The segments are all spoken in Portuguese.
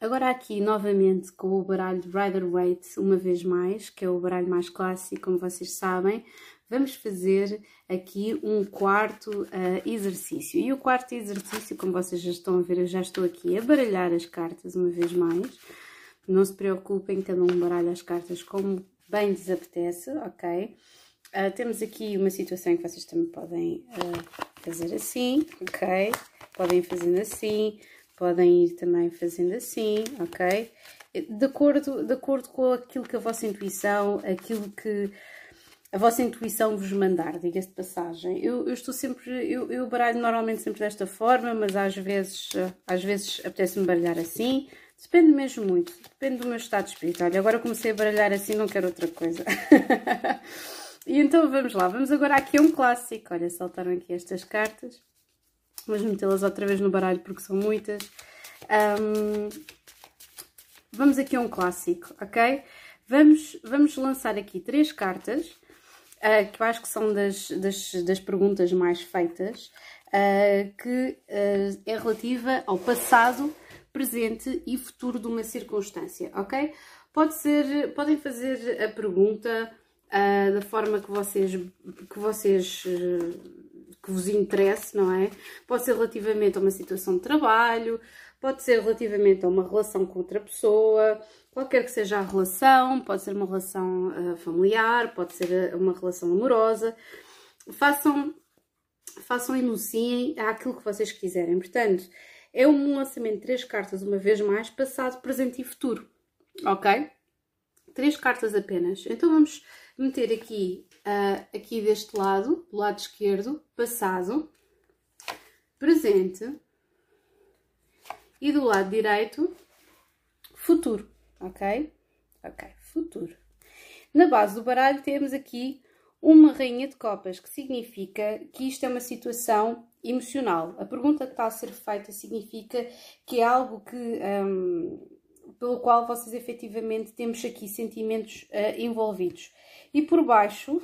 Agora aqui novamente com o baralho Rider-Waite, uma vez mais, que é o baralho mais clássico, como vocês sabem, vamos fazer aqui um quarto uh, exercício. E o quarto exercício, como vocês já estão a ver, eu já estou aqui a baralhar as cartas uma vez mais. Não se preocupem, cada um baralha as cartas como bem lhes apetece, ok? Uh, temos aqui uma situação que vocês também podem uh, fazer assim, ok? Podem fazendo assim, podem ir também fazendo assim, ok? De acordo, de acordo com aquilo que a vossa intuição, aquilo que a vossa intuição vos mandar, diga-se de passagem. Eu, eu, estou sempre, eu, eu baralho normalmente sempre desta forma, mas às vezes, às vezes apetece-me baralhar assim. Depende mesmo muito, depende do meu estado espiritual. Agora comecei a baralhar assim, não quero outra coisa. e então vamos lá, vamos agora aqui a um clássico. Olha, saltaram aqui estas cartas. Vamos metê-las outra vez no baralho porque são muitas. Um, vamos aqui a um clássico, ok? Vamos, vamos lançar aqui três cartas, uh, que eu acho que são das, das, das perguntas mais feitas, uh, que uh, é relativa ao passado, presente e futuro de uma circunstância, ok? Pode ser, podem fazer a pergunta da forma que vocês, que vocês que vos interesse, não é? Pode ser relativamente a uma situação de trabalho, pode ser relativamente a uma relação com outra pessoa, qualquer que seja a relação, pode ser uma relação uh, familiar, pode ser eh, uma relação amorosa. Façam, façam enunciem aquilo que vocês quiserem. Portanto, é um lançamento de três cartas, uma vez mais, passado, presente e futuro. Ok? Três cartas apenas. Então vamos meter aqui uh, aqui deste lado, do lado esquerdo, passado, presente e do lado direito, futuro, ok? Ok, futuro. Na base do baralho temos aqui uma rainha de copas, que significa que isto é uma situação emocional. A pergunta que está a ser feita significa que é algo que, um, pelo qual vocês efetivamente temos aqui sentimentos uh, envolvidos. E por baixo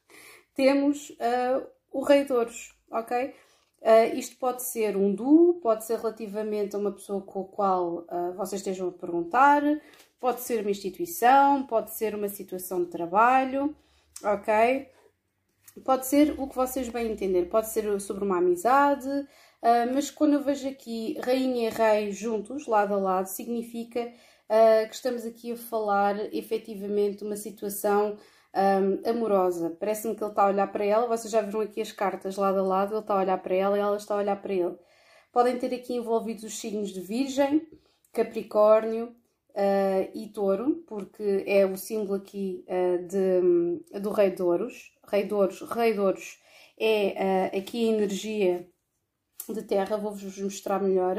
temos uh, o Rei de Ouros, ok? Uh, isto pode ser um duo, pode ser relativamente a uma pessoa com a qual uh, vocês estejam a perguntar, pode ser uma instituição, pode ser uma situação de trabalho, ok? Pode ser o que vocês bem entender, pode ser sobre uma amizade, uh, mas quando eu vejo aqui rainha e rei juntos, lado a lado, significa que estamos aqui a falar efetivamente de uma situação um, amorosa. Parece-me que ele está a olhar para ela. Vocês já viram aqui as cartas lado a lado. Ele está a olhar para ela e ela está a olhar para ele. Podem ter aqui envolvidos os signos de Virgem, Capricórnio uh, e Touro, porque é o símbolo aqui uh, de, do Rei de Ouros. Rei de Ouros, Rei de Ouros é uh, aqui a energia de terra. Vou-vos mostrar melhor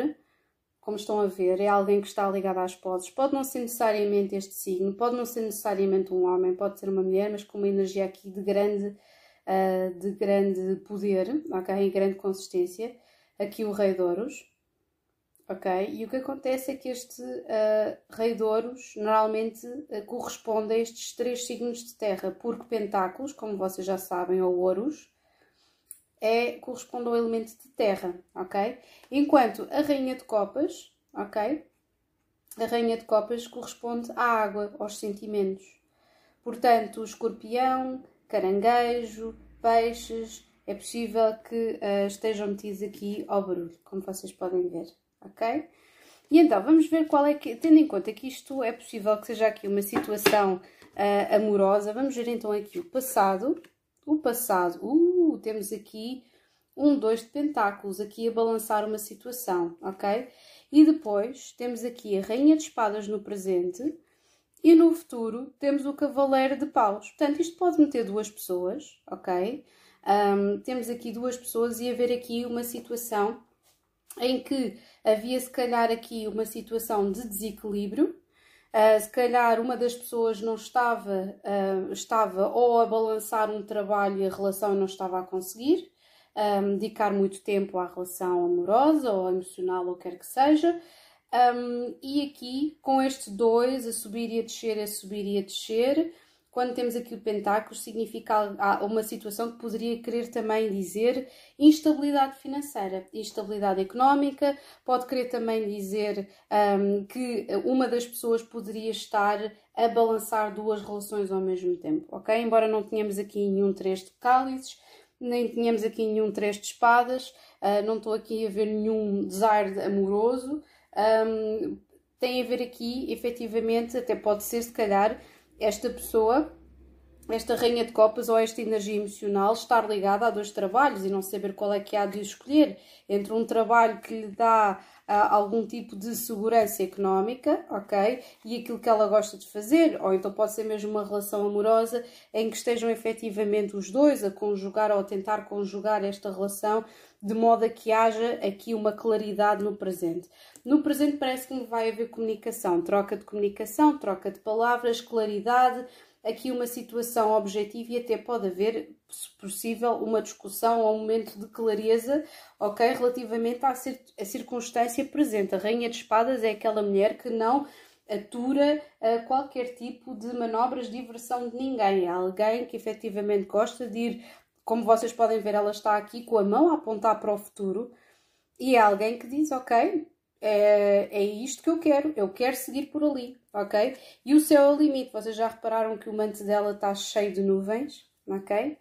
como estão a ver, é alguém que está ligado às poses. Pode não ser necessariamente este signo, pode não ser necessariamente um homem, pode ser uma mulher, mas com uma energia aqui de grande, uh, de grande poder, ok? E grande consistência. Aqui o Rei de Ouros, ok? E o que acontece é que este uh, Rei de Ouros normalmente uh, corresponde a estes três signos de terra, porque Pentáculos, como vocês já sabem, ou Ouros, é, corresponde ao elemento de terra, ok? Enquanto a rainha de copas, ok? A rainha de copas corresponde à água, aos sentimentos. Portanto, escorpião, caranguejo, peixes, é possível que uh, estejam metidos aqui ao barulho, como vocês podem ver, ok? E então, vamos ver qual é que, tendo em conta que isto é possível que seja aqui uma situação uh, amorosa, vamos ver então aqui o passado, o passado, uh, temos aqui um dois de pentáculos, aqui a balançar uma situação, ok? E depois temos aqui a rainha de espadas no presente e no futuro temos o cavaleiro de paus. Portanto, isto pode meter duas pessoas, ok? Um, temos aqui duas pessoas e haver aqui uma situação em que havia se calhar aqui uma situação de desequilíbrio Uh, se calhar uma das pessoas não estava, uh, estava ou a balançar um trabalho e a relação não estava a conseguir, um, dedicar muito tempo à relação amorosa ou emocional ou quer que seja. Um, e aqui, com estes dois, a subir e a descer, a subir e a descer, quando temos aqui o pentáculo, significa uma situação que poderia querer também dizer instabilidade financeira, instabilidade económica, pode querer também dizer um, que uma das pessoas poderia estar a balançar duas relações ao mesmo tempo, ok? Embora não tenhamos aqui nenhum três de cálices, nem tenhamos aqui nenhum três de espadas, uh, não estou aqui a ver nenhum desire amoroso, um, tem a ver aqui, efetivamente, até pode ser se calhar esta pessoa, esta rainha de copas ou esta energia emocional estar ligada a dois trabalhos e não saber qual é que há de escolher entre um trabalho que lhe dá uh, algum tipo de segurança económica, ok? E aquilo que ela gosta de fazer, ou então pode ser mesmo uma relação amorosa em que estejam efetivamente os dois a conjugar ou a tentar conjugar esta relação de modo a que haja aqui uma claridade no presente. No presente parece que vai haver comunicação, troca de comunicação, troca de palavras, claridade, aqui uma situação objetiva e até pode haver, se possível, uma discussão ou um momento de clareza, ok, relativamente à, à circunstância presente. A Rainha de Espadas é aquela mulher que não atura uh, qualquer tipo de manobras de diversão de ninguém. É alguém que efetivamente gosta de ir como vocês podem ver, ela está aqui com a mão a apontar para o futuro e é alguém que diz: Ok, é, é isto que eu quero, eu quero seguir por ali, ok? E o céu é o limite. Vocês já repararam que o manto dela está cheio de nuvens, ok?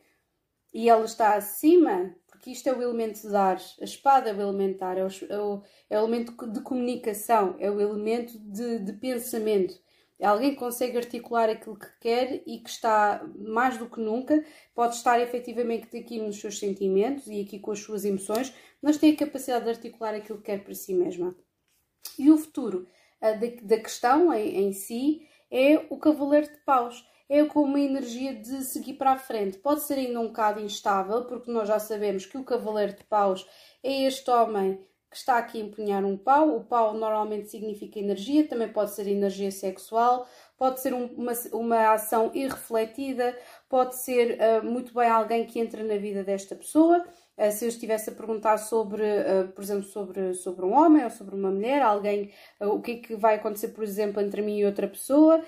E ela está acima, porque isto é o elemento de ar, a espada é o elemento de ar, é o, é o, é o elemento de comunicação, é o elemento de, de pensamento. É alguém que consegue articular aquilo que quer e que está, mais do que nunca, pode estar efetivamente aqui nos seus sentimentos e aqui com as suas emoções, mas tem a capacidade de articular aquilo que quer para si mesma. E o futuro da, questão em, em si é o Cavaleiro de Paus é com uma energia de seguir para a frente. Pode ser ainda um bocado instável, porque nós já sabemos que o Cavaleiro de Paus é este homem que está aqui a empunhar um pau. O pau normalmente significa energia, também pode ser energia sexual, pode ser um, uma, uma ação irrefletida, pode ser uh, muito bem alguém que entra na vida desta pessoa. Uh, se eu estivesse a perguntar sobre, uh, por exemplo, sobre, sobre um homem ou sobre uma mulher, alguém, o que é que vai acontecer, por exemplo, entre mim e outra pessoa,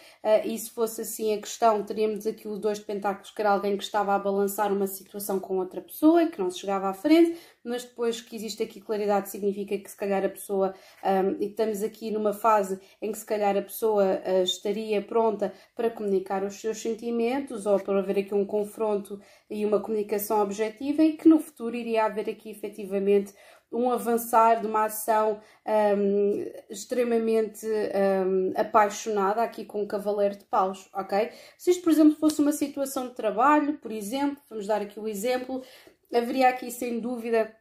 e se fosse assim a questão, teríamos aqui o dois de pentáculos, que era alguém que estava a balançar uma situação com outra pessoa, que não se chegava à frente, mas depois que existe aqui claridade significa que se calhar a pessoa, um, e estamos aqui numa fase em que se calhar a pessoa uh, estaria pronta para comunicar os seus sentimentos ou para haver aqui um confronto e uma comunicação objetiva e que no futuro iria haver aqui efetivamente um avançar de uma ação um, extremamente um, apaixonada aqui com o Cavaleiro de Paus, ok? Se isto, por exemplo, fosse uma situação de trabalho, por exemplo, vamos dar aqui o exemplo, haveria aqui sem dúvida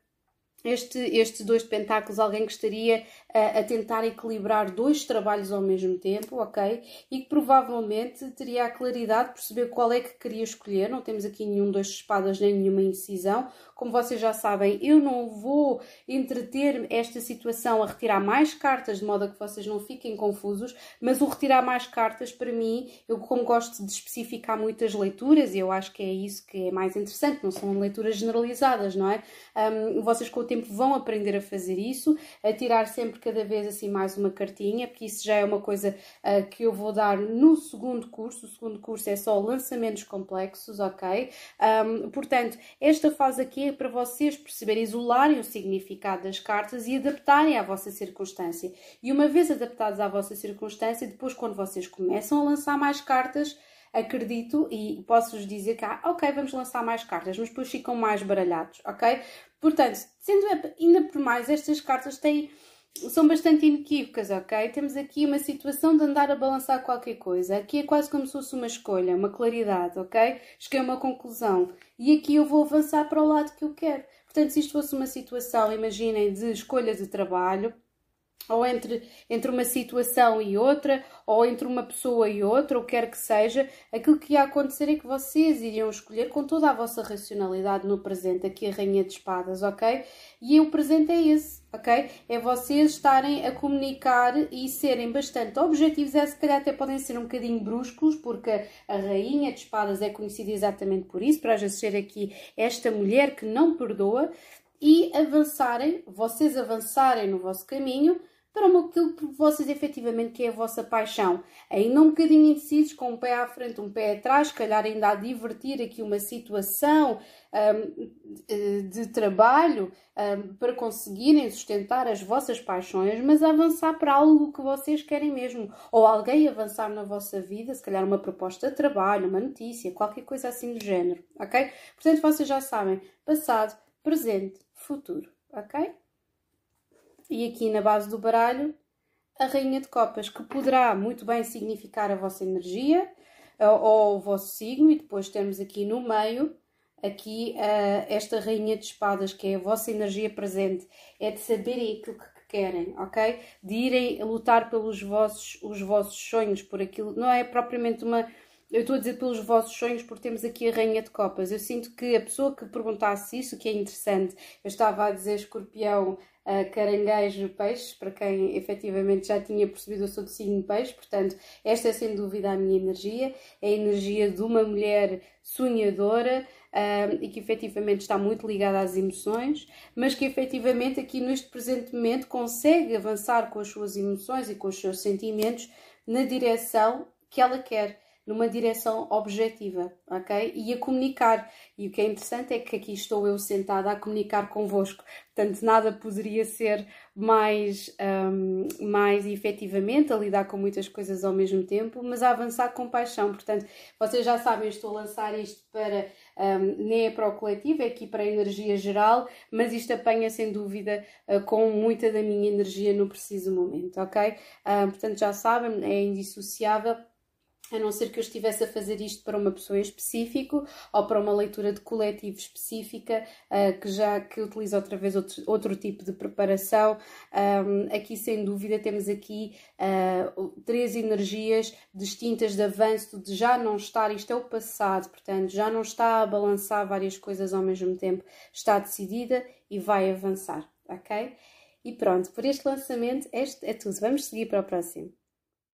este, estes dois pentáculos, alguém que estaria a, a, tentar equilibrar dois trabalhos ao mesmo tempo, ok? E que provavelmente teria a claridade de perceber qual é que queria escolher. Não temos aqui nenhum dois espadas nem nenhuma indecisão. Como vocês já sabem, eu não vou entreter esta situação a retirar mais cartas de modo a que vocês não fiquem confusos, mas o retirar mais cartas, para mim, eu como gosto de especificar muitas leituras, e eu acho que é isso que é mais interessante, não são leituras generalizadas, não é? Um, vocês com tempo vão aprender a fazer isso, a tirar sempre cada vez assim mais uma cartinha, porque isso já é uma coisa uh, que eu vou dar no segundo curso. O segundo curso é só lançamentos complexos, ok? Um, portanto, esta fase aqui para vocês perceberem, isolarem o significado das cartas e adaptarem à vossa circunstância. E uma vez adaptados à vossa circunstância, depois quando vocês começam a lançar mais cartas, acredito e posso-vos dizer que, ah, ok, vamos lançar mais cartas, mas depois ficam mais baralhados, ok? Portanto, sendo ainda por mais, estas cartas têm são bastante inequívocas, ok? Temos aqui uma situação de andar a balançar qualquer coisa. Aqui é quase como se fosse uma escolha, uma claridade, ok? Cheguei a uma conclusão. E aqui eu vou avançar para o lado que eu quero. Portanto, se isto fosse uma situação, imaginem, de escolha de trabalho, ou entre, entre uma situação e outra, ou entre uma pessoa e outra, ou quer que seja, aquilo que ia acontecer é que vocês iriam escolher com toda a vossa racionalidade no presente, aqui a Rainha de Espadas, ok? E o presente é esse, ok? É vocês estarem a comunicar e serem bastante objetivos, é, se calhar até podem ser um bocadinho bruscos, porque a Rainha de Espadas é conhecida exatamente por isso, para vezes ser aqui esta mulher que não perdoa, e avançarem, vocês avançarem no vosso caminho, para aquilo que vocês efetivamente que é a vossa paixão. Ainda um bocadinho indecisos, com um pé à frente, um pé atrás, se calhar ainda a divertir aqui uma situação um, de trabalho um, para conseguirem sustentar as vossas paixões, mas avançar para algo que vocês querem mesmo. Ou alguém avançar na vossa vida, se calhar uma proposta de trabalho, uma notícia, qualquer coisa assim do género, ok? Portanto, vocês já sabem, passado, presente, futuro, ok? E aqui na base do baralho, a Rainha de Copas, que poderá muito bem significar a vossa energia ou, o vosso signo, e depois temos aqui no meio aqui uh, esta Rainha de Espadas, que é a vossa energia presente, é de saberem aquilo que querem, ok? De irem lutar pelos vossos, os vossos sonhos, por aquilo, não é propriamente uma eu estou a dizer pelos vossos sonhos porque temos aqui a Rainha de Copas. Eu sinto que a pessoa que perguntasse isso, que é interessante, eu estava a dizer escorpião, uh, caranguejo, peixe, para quem efetivamente já tinha percebido, eu sou de signo peixe, portanto, esta é sem dúvida a minha energia, é a energia de uma mulher sonhadora, uh, e que efetivamente está muito ligada às emoções, mas que efetivamente aqui neste presente momento consegue avançar com as suas emoções e com os seus sentimentos na direção que ela quer numa direção objetiva, ok? E a comunicar. E o que é interessante é que aqui estou eu sentada a comunicar convosco. Portanto, nada poderia ser mais, um, mais efetivamente a lidar com muitas coisas ao mesmo tempo, mas a avançar com paixão. Portanto, vocês já sabem, estou a lançar isto para um, nem é para o coletivo, é aqui para a energia geral, mas isto apanha sem dúvida uh, com muita da minha energia no preciso momento, ok? Uh, portanto, já sabem, é indissociável a não ser que eu estivesse a fazer isto para uma pessoa em específico ou para uma leitura de coletivo específica, uh, que já que utiliza outra vez outro, outro tipo de preparação. Um, aqui, sem dúvida, temos aqui uh, três energias distintas de avanço, de já não estar, isto é o passado, portanto, já não está a balançar várias coisas ao mesmo tempo, está decidida e vai avançar, ok? E pronto, por este lançamento, este é tudo. Vamos seguir para o próximo.